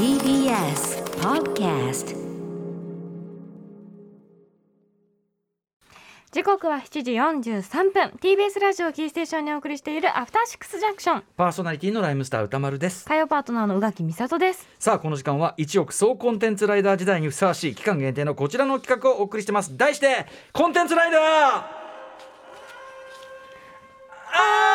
TBS Podcast 時刻は7時43分。TBS ラジオキーステーションにお送りしているアフターシックスジャンクション。パーソナリティのライムスター歌丸です。火曜パートナーの宇垣美里です。さあこの時間は1億総コンテンツライダー時代にふさわしい期間限定のこちらの企画をお送りしてます。題してコンテンツライダー!アマ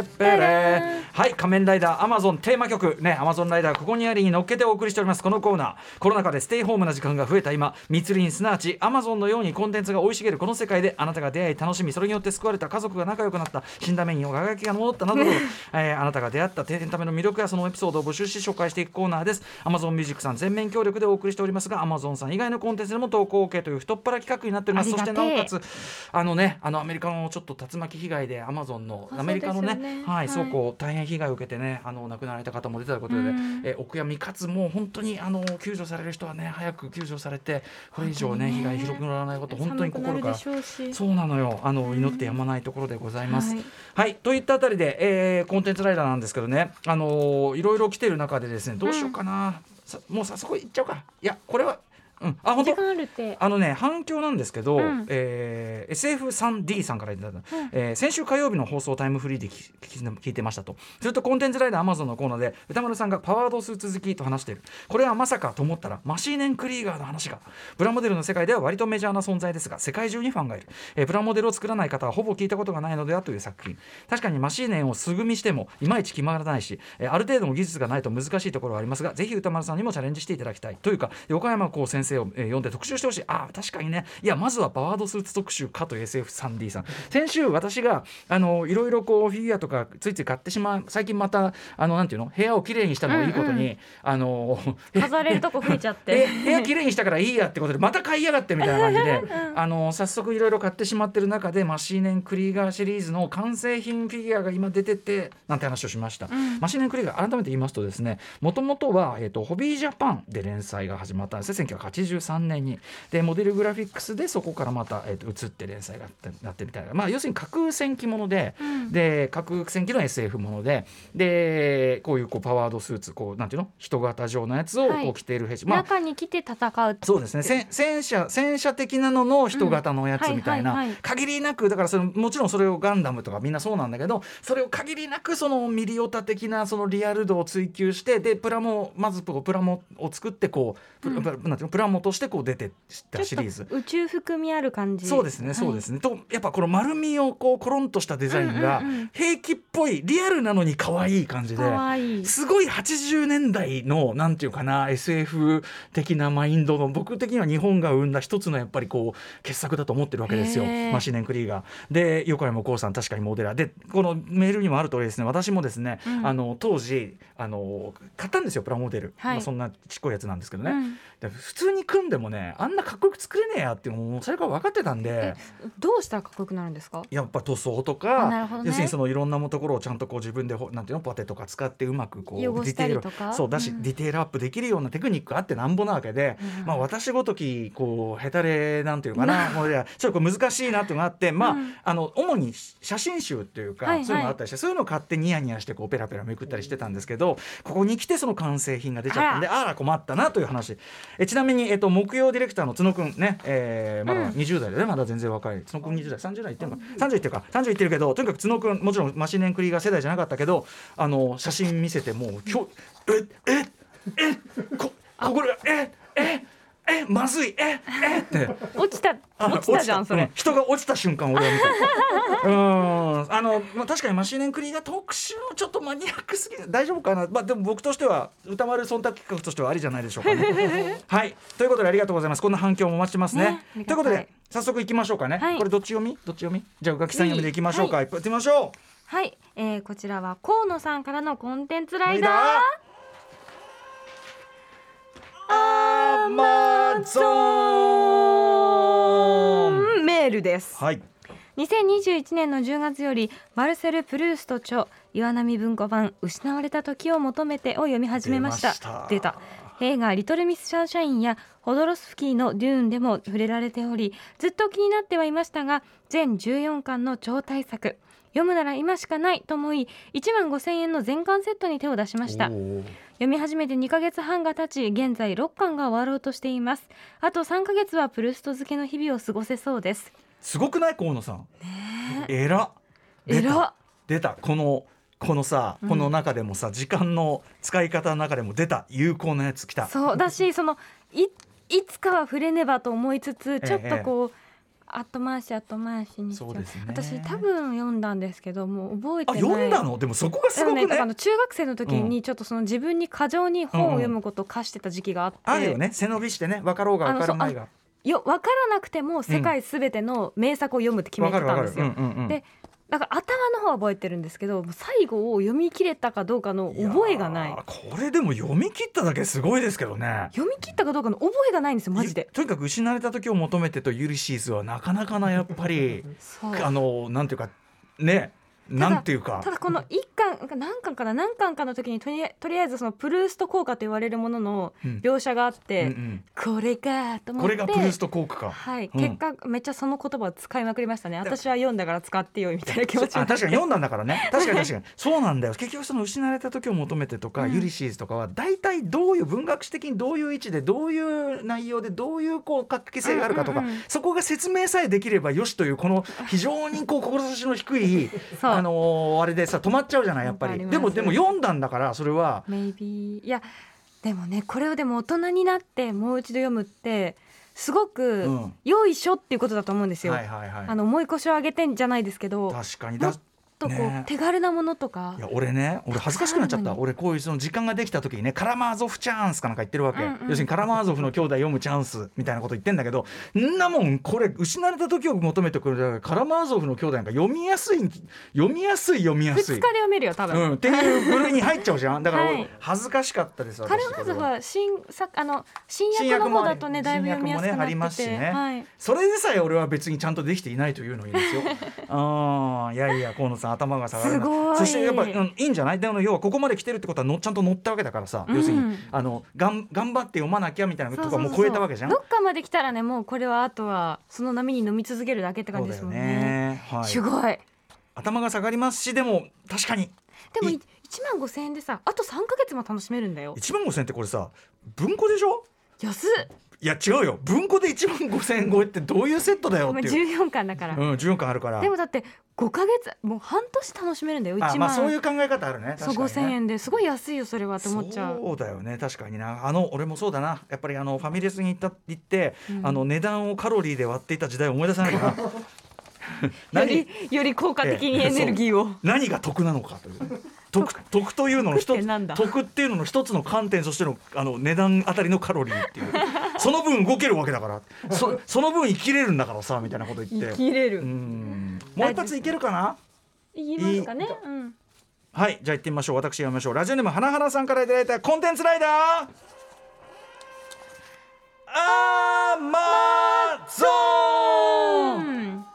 レペレペレはい仮面ライダーアマゾンテーマ曲。ねアマゾンライダーここにありに乗っけてお送りしております。このコーナー。コロナ禍でステイホームな時間が増えた。今密林すなわちアマゾンのようにコンテンツが生い茂る。この世界であなたが出会い楽しみそれによって救われた。家族が仲良くなった。死んだ目に輝きが戻ったなどなど、えーあなたが出会った。エンタメの魅力やそのエピソードを募集し紹介していくコーナーです。アマゾンミュージックさん全面協力でお送りしておりますがアマゾンさん以外のコンテンツでも投稿 OK という太っ腹企画になっております。そしてなおかつあのねあのアメリカのちょっと竜巻被害でアマゾンのあアメリカのねねはい、はい。倉庫大変被害を受けてねあの亡くなられた方も出たということで、うん。えーお悔やみかつもう本当にあの救助される人はね早く救助されてこれ以上ね被害広くならないこと本当に心からそうなのよ。あの祈ってやまないところでございます。はい。はい、といったあたりで、えーコンテンツライダーなんですけどね、あのーいろいろ来てる中でですねどうしようかな、さもう早速いっちゃおうか。いやこれはうん。あ本時当間あるって。あのね反響なんですけど、うん。えー SF3D さんからいただいた、えー先週火曜日の放送タイムフリーで聞聞聞いてましたと。するとコンテンツライダーアマゾンのコーナーで歌丸さんがパワードスーツ好きと話している。これはまさかと思ったらマシーネン・クリーガーの話が。プラモデルの世界では割とメジャーな存在ですが世界中にファンがいる、えープラモデルを作らない方はほぼ聞いたことがないのではという作品。確かにマシーネンを素組みしてもいまいち決まらないし、えーある程度の技術がないと難しいところはありますがぜひ歌丸さんにもチャレンジしていただきたい。というか横山光先生を、えー読んで特集してほしい。あー確かにね。いやまずはパワードスーツ特集かという SF3D さん先週私があのいろいろこうフィギュアとかついつい買ってしまう。最近またあのなんていうの？部屋をきれいにしたのをいいことに、うんあの 飾れるとこ増えちゃっえて部屋きれいにしたからいいやってことでまた買いやがってみたいな感じで、あの早速いろいろ買ってしまってる中でマシーネン・クリーガーシリーズの完成品フィギュアが今出ててなんて話をしました、マシーネン・クリーガー改めて言いますとですねもともとは、えー、とホビージャパンで連載が始まったんですね1983年に。でモデルグラフィックスでそこからまた、えー、と移って連載がなってみたいな、まあ、要するに架空戦記もので、で架空戦記の SF ものででこういうこうパワードスーツこうなんていうの？人型状のやつをはい。こう着ている兵士、まあ中に来て戦うそうですね。戦戦車戦車的なのの人型のやつみたいな、うん。はいはいはい限りなくだからそれもちろんそれをガンダムとかみんなそうなんだけどそれを限りなくそのミリオタ的なそのリアル度を追求してでプラモまずプラモを作ってこうプ,、プラなんていうの？プラモとしてこう出てったシリーズ。宇宙含みある感じ。そうですね、そうですね。ね。とやっぱこの丸みをこうコロンとしたデザインが平気っぽいリアルなのに可愛い感じで。すごい80年代のなんていうかな SF 的なマインドの僕的には日本が生んだ一つのやっぱりこう傑作だと思ってるわけですよ。マシネン・クリーガー。で横山光さん確かにモデラー。でこのメールにもある通りですね私もですね、うん。あの当時あの買ったんですよプラモデル、はい。まあ、そんなちっこいやつなんですけどね、うん。で普通に組んでもねあんなかっこよく作れねえやっていうのもそれから分かってたんで。どうしたらかっこよくなるんですか？やっぱ塗装とあか、ね。要するにそのいろんなところをちゃんとこう自分でほなんていうのパテとか使ってうまくこうディテールそうだし、うん。ディテールアップできるようなテクニックがあってなんぼなわけで、うんまあ私ごときこうヘタレなんていうかな。もういやちょっとこう難しいなっていうのがあってまあ、うん。あの主に写真集っていうか、はい。はいそういうのがあったりしてそういうのを買ってニヤニヤしてこうペラペラめくったりしてたんですけどここに来てその完成品が出ちゃったんであら困ったなという話。えちなみに、えっと、木曜ディレクターの角くんね、えーまだ20代でね。まだ全然若い。角くん20代。30代いってるのか30いってるか30いってるけどとにかく角くんもちろんマシネンクリーガー世代じゃなかったけどあの写真見せてもう今日えええここれえええまずい。ええって。落ちたあ落ちたじゃんそれ。うん。人が落ちた瞬間俺は見た。うん。あの、まあ、確かにマシネンクリーが特集のちょっとマニアックすぎて大丈夫かな、まあ、でも僕としては歌丸忖度企画としてはありじゃないでしょうかね。はい。ということでありがとうございます。こんな反響もお待ちますね。ねということで早速いきましょうかね、はい。これどっち読み？どっち読み？じゃあ宇垣さん読みでいきましょうか、い、っぱい。やってみましょうはい、えー、こちらは河野さんからのコンテンツライダーマゾンメールです。はい。2021年の10月よりマルセル・プルースト著岩波文庫版失われた時を求めてを読み始めました。出た。映画「リトル・ミス・シャンシャイン」やホドロスフキーの「デューン」でも触れられておりずっと気になってはいましたが全14巻の超大作。読むなら今しかないと思い1万5000円の全巻セットに手を出しました読み始めて2ヶ月半が経ち現在6巻が終わろうとしています。あと3ヶ月はプルスト漬けの日々を過ごせそうです。すごくない？河野さん。え。ら。出た。えら出た。このこのさうん。この中でもさ、時間の使い方の中でも出た。有効なやつきた。そう。だしそのいいつかは触れねばと思いつつちょっとこう、後回し後回しにしちゃそうね。私多分読んだんですけどもう覚えてあない。読んだの？でもそこがすごくね。だからあの中学生の時にちょっとその自分に過剰に本を読むことを課してた時期があって、あるよね。背伸びしてね。分かろうが分かる前がよ分からなくても世界すべての名作を読むって決めてたんですよ。うんうんうんから頭の方は覚えてるんですけど最後を読み切れたかどうかの覚えがない。これでも読み切っただけすごいですけどね。読み切ったかどうかの覚えがないんですよマジで。ゆ。とにかく失われた時を求めてとユリシーズはなかなかなやっぱり。あのなんていうかねなんていうか。ただこの一巻何巻かな何巻かの時にとりあとりあえずそのプルースト効果と言われるもののうん。描写があっうんて、うん。これかと思こってれがプルースト効果か。はい、うん。結果めっちゃその言葉を使いまくりましたね。私は読んだから使ってよみたいな気持ちあ確かに読んだんだからね。確かに確かに。そうなんだよ。結局その失われた時を求めてとか、うん。ユリシーズとかは大体どういう文学史的にどういう位置でどういう内容でどういうこう活気性があるかとか、うんうんうんそこが説明さえできればよしというこの非常にこう志の低い そうあのーあれでさ止まっちゃうじゃないやっぱり。でもでも読んだんだからそれは。Maybe いやでもねこれをでも大人になってもう一度読むってすごく、うん。よいしょっていうことだと思うんですよ、はいはいはい。あの重い腰を上げてんじゃないですけど。確かに。だとこう、ね。手軽なものとか。いや俺ね俺恥ずかしくなっちゃった。俺こういうその時間ができた時にねカラマーゾフチャンスかなんか言ってるわけ、うんうん。要するにカラマーゾフの兄弟読むチャンスみたいなこと言ってんだけどんなもんこれ失われた時を求めてくるカラマーゾフの兄弟なんか読みやすい読みやすい読みや2日すいで。読めるよ多分、うん、っていう部類に入っちゃうじゃん。だから恥ずかしかったですカル私。これはマーゾフは新作あの新新訳の方だとねだいぶ読みやすく新訳もねありなってて、ますしね。はい、それでさえ俺は別にちゃんとできていないというのにですよ。ああいやいや河野さん頭が下がるな。すごい。そしてやっぱ、うん、いいんじゃない？でも要はここまで来てるってことはのちゃんと乗ったわけだからさ、うん。要するにあのがん頑張って読まなきゃみたいなとこはもう超えたわけじゃん。どっかまで来たらねもうこれはあとはその波に飲み続けるだけって感じですもんね。はい、すごい。頭が下がりますしでも確かに。でもい1万5千円でさあと3か月も楽しめるんだよ。1万5千円ってこれさ文庫でしょ？安っいや違うよ。文庫で1万5千円超えってどういうセットだよまあっていう。14巻だから、うん、14巻あるから。でもだって5か月もう半年楽しめるんだよ1万。あまあそういう考え方あるね。そう確かにね。5千円で。すごい安いよそれはって思っちゃう。そうだよね。確かにな。あの俺もそうだな。やっぱりあのファミレスに行った行って、うん。あの値段をカロリーで割っていた時代を思い出さないかな よ何りより効果的にエネルギーを、何が得なのかという。得得というのの一つ得っていうのの一つの観点としてのあの値段あたりのカロリーっていう。その分動けるわけだから。そその分生きれるんだからさみたいなこと言って。う生きれる、ん。もう一発いけるかな？いきますかね？うん。はいじゃあ行ってみましょう。私読みましょう。ラジオネーム花々さんからいただいたコンテンツライダー。アマゾンうん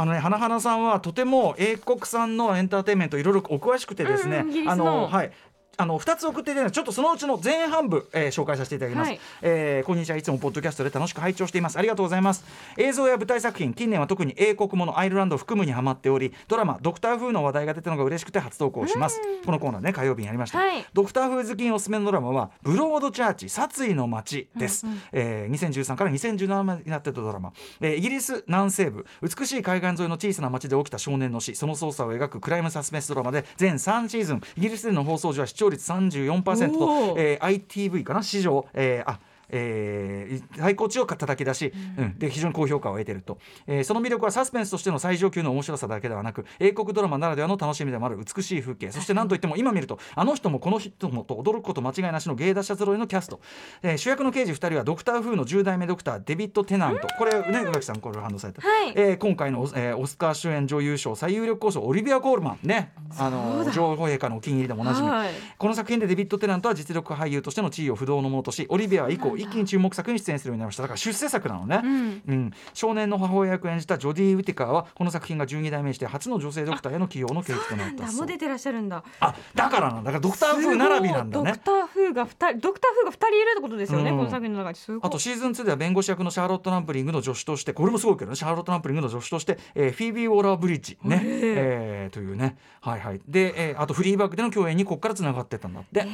あのね花々さんはとても英国産のエンターテインメントいろいろお詳しくてですね、あの。のはいあの2つ送っていただいてちょっとそのうちの前半部、えー紹介させていただきます、はい。えーこんにちは。いつもポッドキャストで楽しく拝聴しています。ありがとうございます。映像や舞台作品近年は特に英国ものアイルランドを含むにハマっておりドラマドクター風の話題が出たのが嬉しくて初投稿します。このコーナーね火曜日にやりました、はい。ドクター風好きにおすすめのドラマはブロードチャーチ殺意の街です、うんうん。えー2013から2017までになっていたドラマ、えーイギリス南西部美しい海岸沿いの小さな町で起きた少年の死。その捜査を描くクライムサスペンスドラマで全3シーズンイギリスでの放送時は視聴率34%とえー ITV かな史上、えーあえー最高値を叩き出し、うん。で非常に高評価を得ていると、えーその魅力はサスペンスとしての最上級の面白さだけではなく英国ドラマならではの楽しみでもある美しい風景。そして何といっても今見るとあの人もこの人もと驚くこと間違いなしの芸達者揃いのキャスト、えー主役の刑事2人はドクター風の10代目ドクターデビッド・テナント。これね宇垣さんこれ反応された、はい。えー今回の、えーオスカー主演女優賞最有力候補オリビア・コールマン。ね。あの女王陛下のお気に入りでもおなじみ、はい。この作品でデビッド・テナントは実力派俳優としての地位を不動のものとしオリビアは以降一気に注目作に出演するようになりました。だから出世作なのね、うん。うん。少年の母親役を演じたジョディ・ウィティカーはこの作品が12代目にして初の女性ドクターへの起用の契機となった。そうだ。もう。出てらっしゃるんだ。あだからなんだ。だからドクター風並びなんだね。ドクター風が二人ドクター風が二人いるってことですよね、うん。この作品の中に。すごい。あとシーズン2では弁護士役のシャーロット・ランプリングの助手としてこれもすごいけどね。シャーロット・ランプリングの助手として、えーフィービー・ウォーラー・ブリッジね、えーというね。はいはい。で、えーあとフリーバックでの共演にここからつながってったんだって、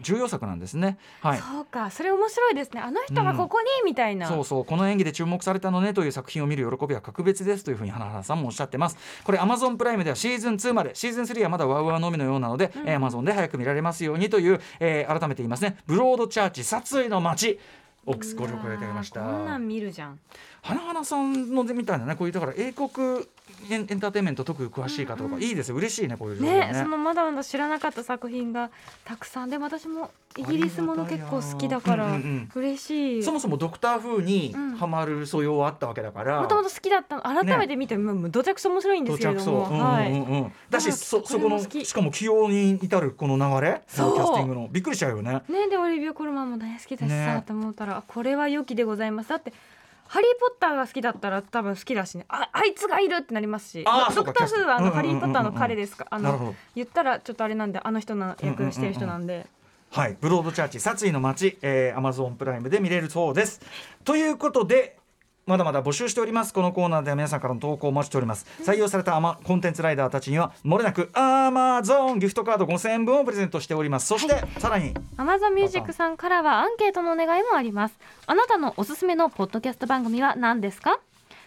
重要作なんですね。はい。そうか。それ面白いですね。あの人がここに、みたいな。そうそう。この演技で注目されたのねという作品を見る喜びは格別ですというふうに花原さんもおっしゃってます。これ Amazon プライムではシーズン2までシーズン3はまだワウワウのみのようなので、えー Amazon で早く見られますようにという、えー改めて言いますね。ブロードチャーチ殺意の街。オックスご紹介いただきました。こんなん見るじゃん。花花さんのみたいなねこういうだから英国エンターテインメント特に詳しい方とか、いいですよ。嬉しいねこういう情報ね。そのまだまだ知らなかった作品がたくさん。で私もイギリスもの結構好きだからうんうんうん。嬉しい。そもそもドクター風にうん。ハマる素養はあったわけだから、もともと好きだったの。改めて見て、もうどちゃくそ面白いんですけれども、う、はい、うんうんうん、だしあそそこのしかも起用に至るこの流れそう。キャスティングの。びっくりしちゃうよね。ねでオリビア・コルマンも大好きだしさ、ね。と思ったらあこれは良きでございます。だってハリー・ポッターが好きだったら多分好きだしね。ああいつがいるってなりますし。あドクター・スーはあの、ハリー・ポッターの彼ですか？あの言ったらちょっとあれなんであの人の役してる人なんで、はい。ブロードチャーチ殺意の街、えー、Amazon プライムで見れるそうです。ということでまだまだ募集しております。このコーナーでは皆さんからの投稿をお待ちしております。採用されたアマコンテンツライダーたちにはもれなく Amazon ギフトカード5000円分をプレゼントしております。そして、さらに。アマゾンミュージックさんからはアンケートのお願いもあります。あなたのおすすめのポッドキャスト番組は何ですか？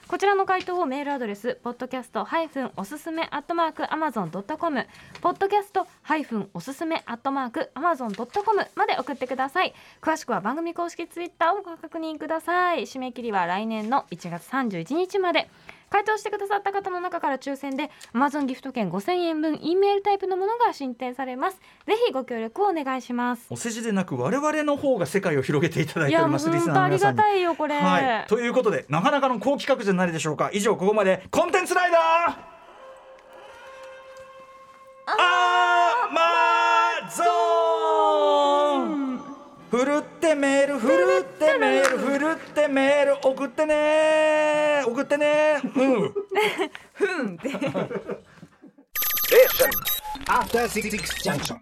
こちらの回答をメールアドレス podcast- おすすめ amazon.com podcast- おすすめアットマークアマゾンドットコムまで送ってください。詳しくは番組公式ツイッターをご確認ください。締め切りは来年の1月31日まで。回答してくださった方の中から抽選で Amazon ギフト券5000円分 E メールタイプのものが進呈されます。ぜひご協力をお願いします。お世辞でなく我々の方が世界を広げていただいておりますリス本当ありがナーの皆さんに。たいよこれ、はい、ということでなかなかの好企画じゃないでしょうか。以上ここまでコンテンツライダー。アマゾンふるってメールふるってメールふるってメール送ってね送ってねうん。ふん。って。After Six Junction.